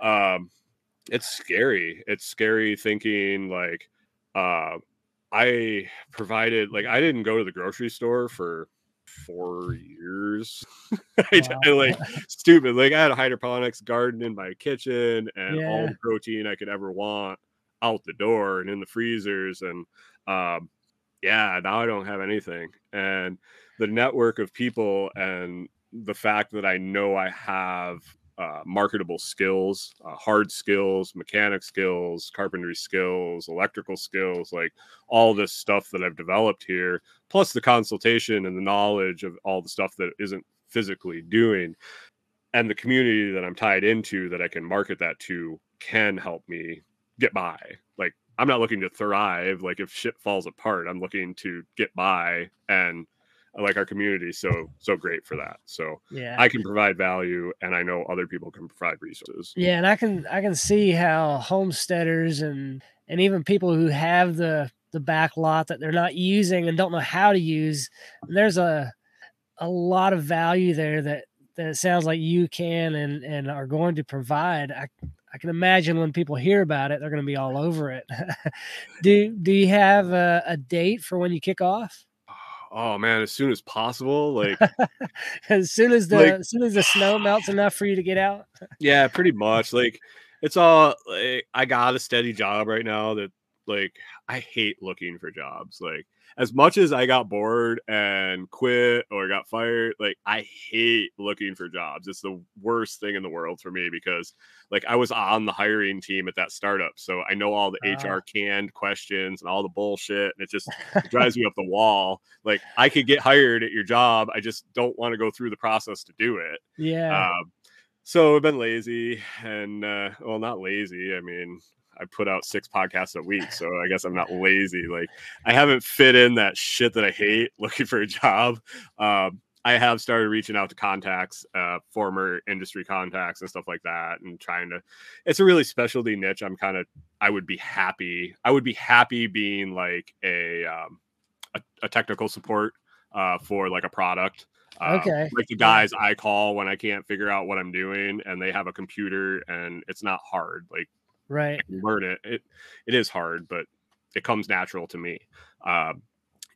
um it's scary. It's scary thinking like uh i provided like i didn't go to the grocery store for four years I, like stupid like i had a hydroponics garden in my kitchen and yeah. all the protein i could ever want out the door and in the freezers and um, yeah, now I don't have anything. And the network of people and the fact that I know I have uh, marketable skills, uh, hard skills, mechanic skills, carpentry skills, electrical skills, like all this stuff that I've developed here, plus the consultation and the knowledge of all the stuff that isn't physically doing, and the community that I'm tied into that I can market that to can help me get by. Like I'm not looking to thrive. Like if shit falls apart, I'm looking to get by and like our community so so great for that so yeah i can provide value and i know other people can provide resources yeah and i can i can see how homesteaders and and even people who have the the back lot that they're not using and don't know how to use there's a a lot of value there that that it sounds like you can and and are going to provide i I can imagine when people hear about it, they're going to be all over it. do Do you have a, a, date for when you kick off? Oh man, as soon as possible. Like as soon as the like, as soon as the snow melts enough for you to get out. yeah, pretty much. Like it's all. Like, I got a steady job right now that like I hate looking for jobs. Like as much as I got bored and quit or got fired, like I hate looking for jobs. It's the worst thing in the world for me because like I was on the hiring team at that startup. So I know all the uh. HR canned questions and all the bullshit. And it just it drives me up the wall. Like I could get hired at your job. I just don't want to go through the process to do it. Yeah. Um, so I've been lazy and uh, well, not lazy. I mean, I put out six podcasts a week, so I guess I'm not lazy. Like I haven't fit in that shit that I hate looking for a job. Um, I have started reaching out to contacts, uh, former industry contacts and stuff like that, and trying to. It's a really specialty niche. I'm kind of. I would be happy. I would be happy being like a um, a, a technical support uh, for like a product. Um, okay. Like the guys. I call when I can't figure out what I'm doing, and they have a computer, and it's not hard. Like right. Learn it. It it is hard but it comes natural to me. Um,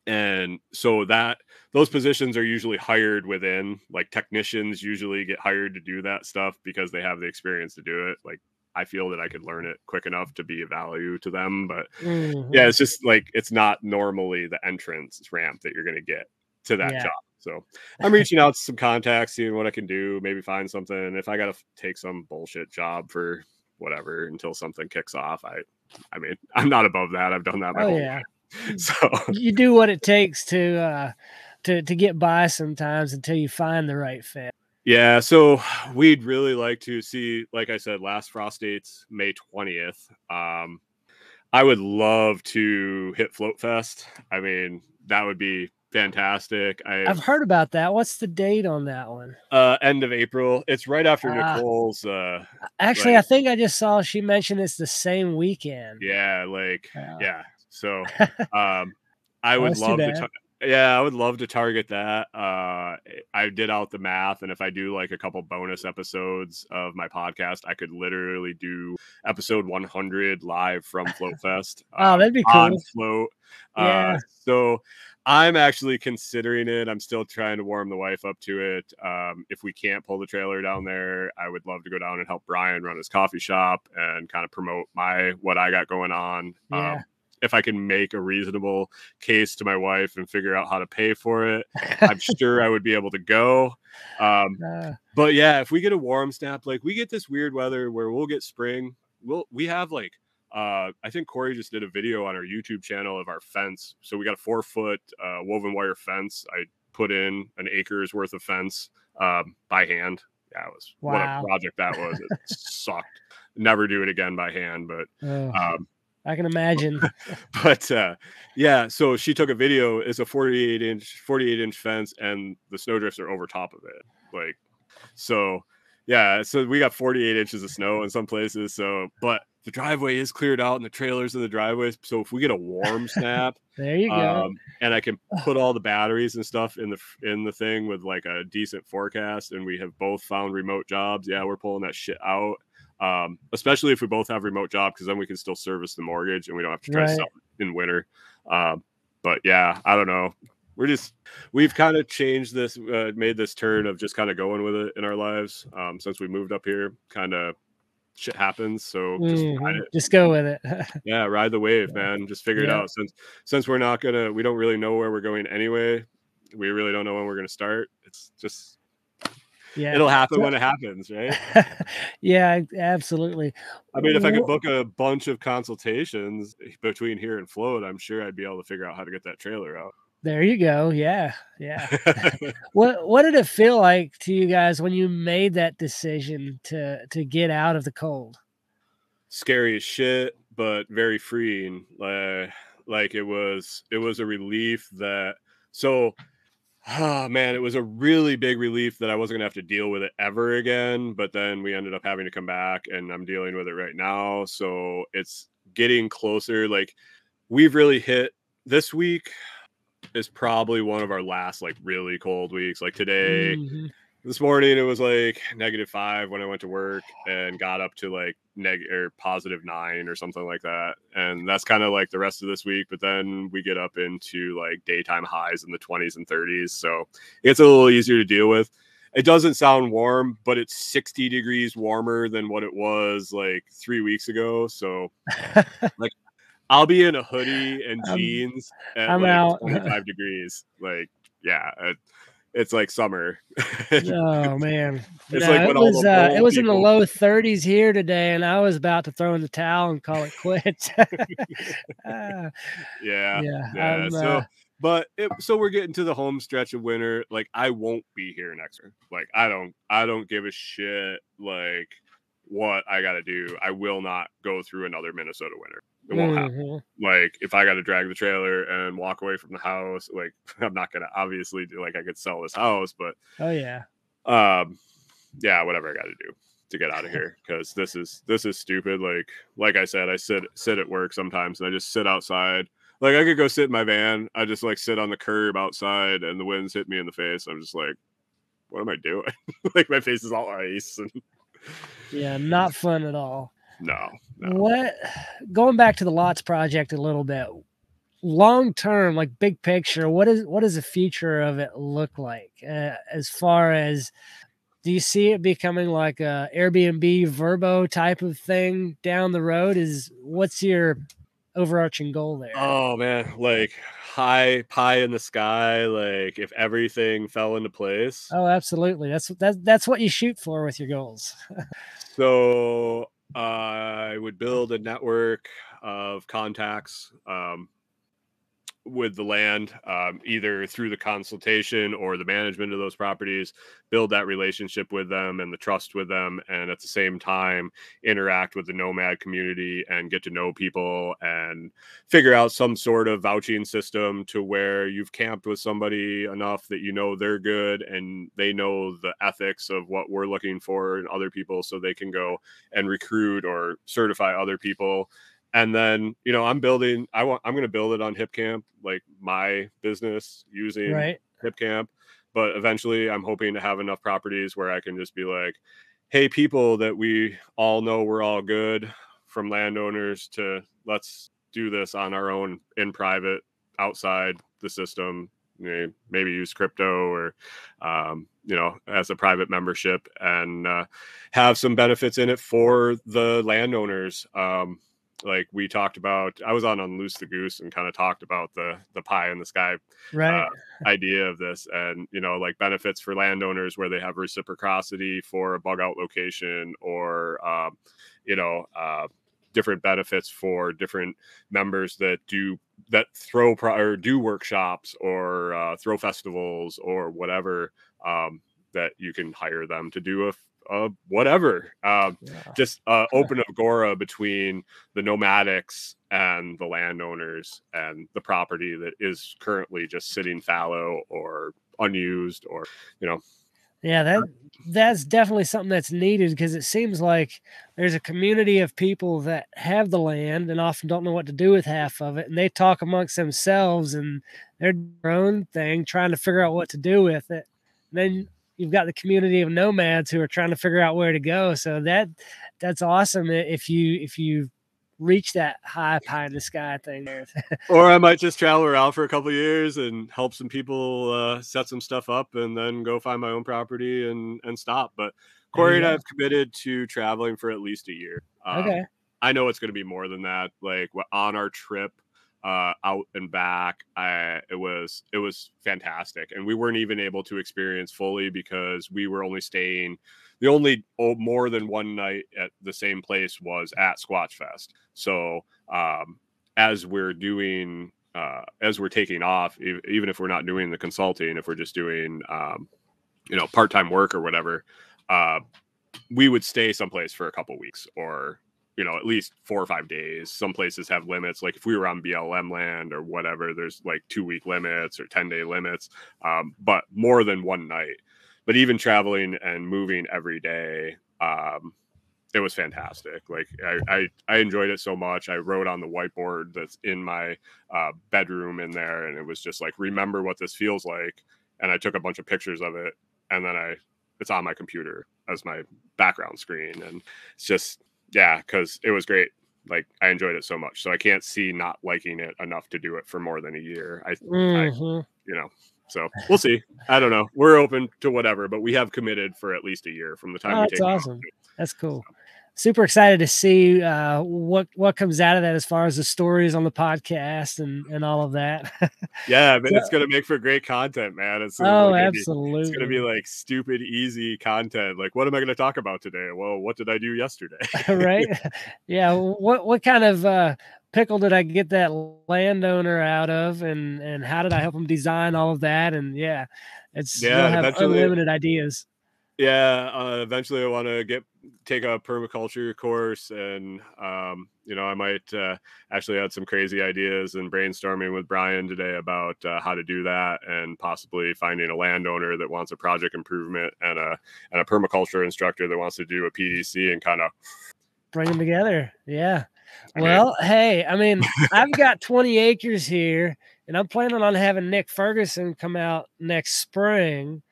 and so that those positions are usually hired within like technicians usually get hired to do that stuff because they have the experience to do it. Like i feel that i could learn it quick enough to be of value to them but mm-hmm. yeah it's just like it's not normally the entrance ramp that you're going to get to that yeah. job. So i'm reaching out to some contacts seeing what i can do maybe find something. If i gotta take some bullshit job for whatever until something kicks off. I I mean, I'm not above that. I've done that my oh, whole yeah. life. So you do what it takes to uh to to get by sometimes until you find the right fit. Yeah, so we'd really like to see, like I said, last frost dates May 20th. Um, I would love to hit Flote Fest. I mean, that would be fantastic. I, I've heard about that. What's the date on that one? uh, end of April. It's right after Ah. Nicole's. Uh, Actually, Like- I think I just saw she mentioned it's the same weekend. yeah, like Uh, yeah. So um, I would love to. tar- yeah, I would love to target that. Uh, I did out the math, and if I do like a couple bonus episodes of my podcast, I could literally do episode 100 live from Flote Fest. Oh, um, that'd be cool. Flote. Yeah. Uh, so I'm actually considering it. I'm still trying to warm the wife up to it. Um, if we can't pull the trailer down there, I would love to go down and help Brian run his coffee shop and kind of promote my what I got going on. Yeah. Um, if I can make a reasonable case to my wife and figure out how to pay for it, I'm sure I would be able to go. Um, Uh, but yeah, if we get a warm snap, like we get this weird weather where we'll get spring. We'll we have like uh I think Corey just did a video on our YouTube channel of our fence. So we got a four foot uh woven wire fence. I put in an acre's worth of fence um by hand. Yeah, it was what a project that was. It sucked. Never do it again by hand, but oh, um I can imagine. but uh yeah so she took a video it's a 48 inch 48 inch fence and the snowdrifts are over top of it like so yeah so we got 48 inches of snow in some places so but the driveway is cleared out and the trailers in the driveways so if we get a warm snap There you go. um, and i can put all the batteries and stuff in the in the thing with like a decent forecast and we have both found remote jobs yeah we're pulling that shit out um, especially if we both have remote job because then we can still service the mortgage and we don't have to try Right. to sell it in winter um, but yeah i don't know we're just we've kind of changed this uh, made this turn of just kind of going with it in our lives um, since we moved up here kind of shit happens so just mm-hmm. it Just go with it. yeah, ride the wave, man. Just figure it out. Since since we're not gonna, we don't really know where we're going anyway. We really don't know when we're gonna start. It's just yeah. it'll happen when it happens, right? yeah, absolutely. I mean, if I could book a bunch of consultations eh, between here and float, I'm sure I'd be able to figure out how to get that trailer out. There you go. Yeah. Yeah. What what did it feel like to you guys when you made that decision to to get out of the cold? Scary as shit, but very freeing. Like, like it was, it was a relief that. So Oh man, it was a really big relief that I wasn't gonna have to deal with it ever again. But then we ended up having to come back, and I'm dealing with it right now. So it's getting closer. Like we've really hit this week is probably one of our last like really cold weeks. Like today, Mhm. this morning it was like negative five when I went to work and got up to like neg or positive nine or something like that. And that's kind of like the rest of this week. But then we get up into like daytime highs in the 20s and 30s. So it's a little easier to deal with. It doesn't sound warm, but it's 60 degrees warmer than what it was like three weeks ago. So I'll be in a hoodie and jeans at I'm like out. 25 degrees. Like, yeah, it, it's like summer. oh man. Like it was uh, it was in the low 30s here today, and I was about to throw in the towel and call it quits. Ah, yeah, yeah. yeah. So, uh, but it, so we're getting to the home stretch of winter. Like, I won't be here next year. Like, I don't, I don't give a shit. Like, what I got to do. I will not go through another Minnesota winter. It won't happen. mhm. Like, if I got to drag the trailer and walk away from the house, like, I'm not gonna obviously do. Like, I could sell this house, but Oh yeah. um yeah whatever i got to do to get out of here because this is this is stupid like like i said i sit sit at work sometimes and i just sit outside like i could go sit in my van i just like sit on the curb outside and the winds hit me in the face i'm just like what am i doing like my face is all ice and Yeah, not fun at all. No no What going back to the lots project a little bit, long term, like big picture, what is what does the future of it look like? Uh, as far as do you see it becoming like a Airbnb Vrbo type of thing down the road? Is what's your overarching goal there? oh man like high pie in the sky like if everything fell into place Oh, absolutely. That's that's that's what you shoot for with your goals. So I would build a network of contacts um, with the land, um, either through the consultation or the management of those properties, build that relationship with them and the trust with them, and at the same time interact with the nomad community and get to know people and figure out some sort of vouching system to where you've camped with somebody enough that you know they're good and they know the ethics of what we're looking for in other people so they can go and recruit or certify other people and then you know i'm building i want i'm going to build it on hipcamp like my business using right. hipcamp. But eventually i'm hoping to have enough properties where i can just be like hey people that we all know we're all good from landowners to let's do this on our own in private outside the system. You know, maybe use crypto or um, you know as a private membership and uh, have some benefits in it for the landowners. Um, like we talked about i was on unloose the goose and kind of talked about the the pie in the sky right. uh, idea of this and you know like benefits for landowners where they have reciprocity for a bug out location or um, you know uh, different benefits for different members that do that throw pro- or do workshops or uh, throw festivals or whatever um, that you can hire them to do a uh, whatever. Um, yeah. Just uh, open agora between the nomadics and the landowners and the property that is currently just sitting fallow or unused or you know. Yeah, that that's definitely something that's needed because it seems like there's a community of people that have the land and often don't know what to do with half of it, and they talk amongst themselves and they're their own thing, trying to figure out what to do with it. And then you've got the community of nomads who are trying to figure out where to go. So that that's awesome if you if you reach that high pie in the sky thing there. or I might just travel around for a couple years and help some people uh, set some stuff up and then go find my own property and and stop. But Corey and I have committed to traveling for at least a year. Um, okay. I know it's going to be more than that. Like on our trip, uh, out and back. I, it was it was fantastic, and we weren't even able to experience fully because we were only staying. The only oh, more than one night at the same place was at Squatch Fest. So um, as we're doing, uh, as we're taking off, even if we're not doing the consulting, if we're just doing, um, you know, part time work or whatever, uh, we would stay someplace for a couple weeks or you know, at least four or five days. Some places have limits. Like if we were on BLM land or whatever, there's like two week limits or 10 day limits, um, but more than one night. But even traveling and moving every day, um, it was fantastic. Like I, I, I, enjoyed it so much. I wrote on the whiteboard that's in my uh, bedroom in there, and it was just like, remember what this feels like. And I took a bunch of pictures of it, and then I, it's on my computer as my background screen, and it's just yeah, because it was great. Like I enjoyed it so much, so I can't see not liking it enough to do it for more than a year. I, mm-hmm. I you know, so we'll see. I don't know. We're open to whatever, but we have committed for at least a year from the time. Oh, that's awesome. That's cool. So super excited to see uh, what what comes out of that as far as the stories on the podcast and and all of that. yeah, mean, so, it's gonna make for great content, man. It's oh, like, absolutely. It's gonna be like stupid, easy content. Like, what am I gonna talk about today? Well, what did I do yesterday? right? Yeah. What what kind of uh, pickle did I get that landowner out of, and and how did I help him design all of that? And yeah, it's yeah, you'll have unlimited ideas. Yeah, uh, eventually I want to get take a permaculture course, and um, you know I might uh, actually had some crazy ideas and brainstorming with Brian today about uh, how to do that, and possibly finding a landowner that wants a project improvement and a and a permaculture instructor that wants to do a PDC and kind of bring them together. Yeah. Well, I mean, hey, I mean, I've got 20 acres here, and I'm planning on having Nick Ferguson come out next spring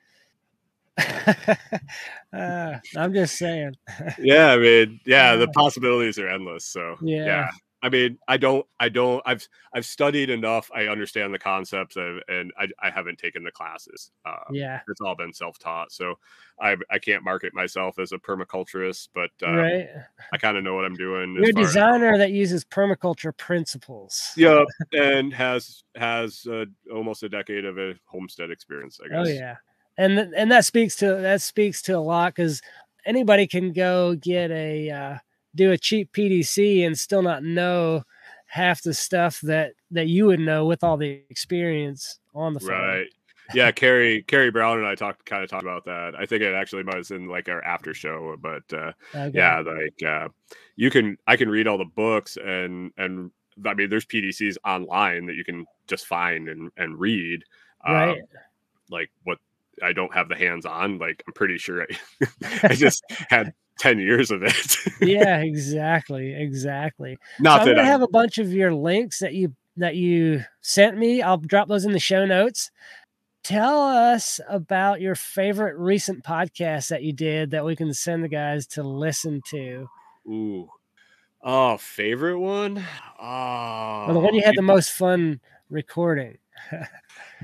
uh, I'm just saying. yeah, I mean, yeah, the possibilities are endless. So yeah. yeah. I mean, I don't, I don't, I've, I've studied enough. I understand the concepts of, and I, I haven't taken the classes. Uh, yeah. It's all been self-taught. So I, I can't market myself as a permaculturist, but uh, right. I kind of know what I'm doing. You're a designer as, that uses permaculture principles. Yeah. and has, has uh, almost a decade of a homestead experience, I oh, guess. Oh yeah and and that speaks to that speaks to a lot because anybody can go get a uh, do a cheap PDC and still not know half the stuff that that you would know with all the experience on the phone. Right. Yeah, Carrie Carrie Brown and I talked kind of talked about that. I think it actually was in like our after show, but uh, okay. yeah, like uh, you can I can read all the books and and I mean there's PDCs online that you can just find and and read. Right. Um, like what I don't have the hands on. Like I'm pretty sure I, I just had 10 years of it. yeah, exactly. Exactly. Not so I'm gonna I... have a bunch of your links that you that you sent me. I'll drop those in the show notes. Tell us about your favorite recent podcast that you did that we can send the guys to listen to. Ooh. Oh, favorite one? Oh, well, the one you had oh, the most fun recording.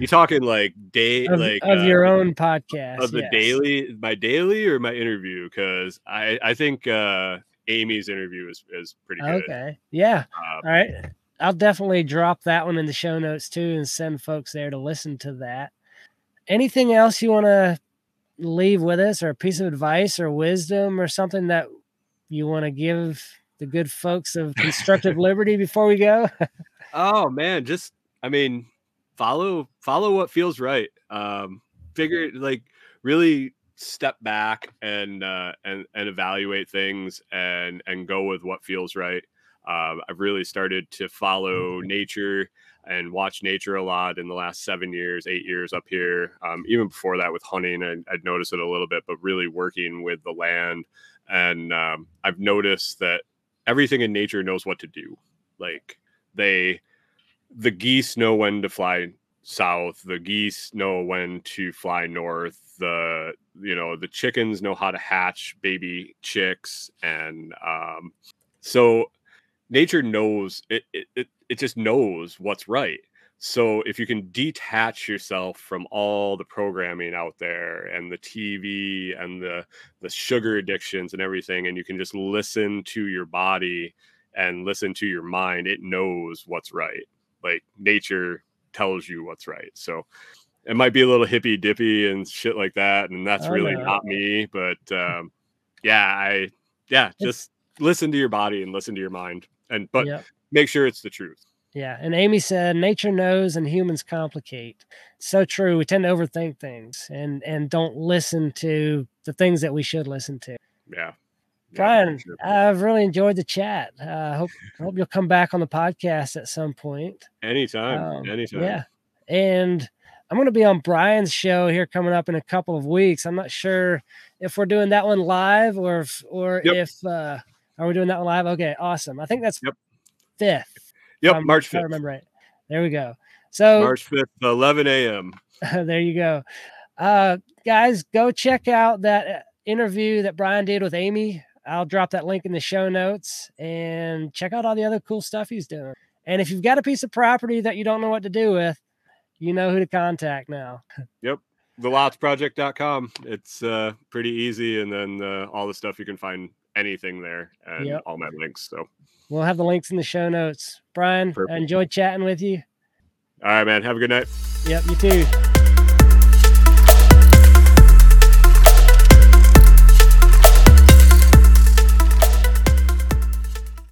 You talking like day of, like of uh, your own podcast of the yes. daily my daily or my interview because I I think uh Amy's interview is is pretty good. Okay, yeah. Um, All right, I'll definitely drop that one in the show notes too and send folks there to listen to that. Anything else you want to leave with us, or a piece of advice or wisdom or something that you want to give the good folks of constructive liberty before we go? oh man, just I mean follow follow what feels right. Um, figure like really step back and uh, and and evaluate things and and go with what feels right. Um, I've really started to follow nature and watch nature a lot in the last seven years, eight years up here. Um, even before that, with hunting, I, would noticed it a little bit, but really working with the land. And um, I've noticed that everything in nature knows what to do. Like they the geese know when to fly south the geese know when to fly north the you know the chickens know how to hatch baby chicks and um, so nature knows it, it it it just knows what's right. So if you can detach yourself from all the programming out there and the tv and the the sugar addictions and everything and you can just listen to your body and listen to your mind it knows what's right like nature tells you what's right. So it might be a little hippy dippy and shit like that, and that's oh, really no. not me. But um, yeah, I yeah, just it's, listen to your body and listen to your mind, and but yep. make sure it's the truth. Yeah, and Amy said, "Nature knows, and humans complicate." So true. We tend to overthink things, and and don't listen to the things that we should listen to. Yeah, Brian, sure. I've really enjoyed the chat. I uh, hope hope you'll come back on the podcast at some point. Anytime, um, anytime. Yeah, and I'm going to be on Brian's show here coming up in a couple of weeks. I'm not sure if we're doing that one live or if, or yep. if uh, are we doing that one live? Okay, awesome. I think that's yep. fifth. Yep, March fifth. I remember right. There we go. So March fifth, 11 a.m. there you go. Uh, guys, go check out that uh, interview that Brian did with Amy I'll drop that link in the show notes and check out all the other cool stuff he's doing. And if you've got a piece of property that you don't know what to do with, you know who to contact now. Yep. Thelotsproject.com. It's uh, pretty easy. And then uh, all the stuff you can find anything there and yep. all my links. So we'll have the links in the show notes. Brian, Perfect. I enjoyed chatting with you. All right, man. Have a good night. Yep. You too.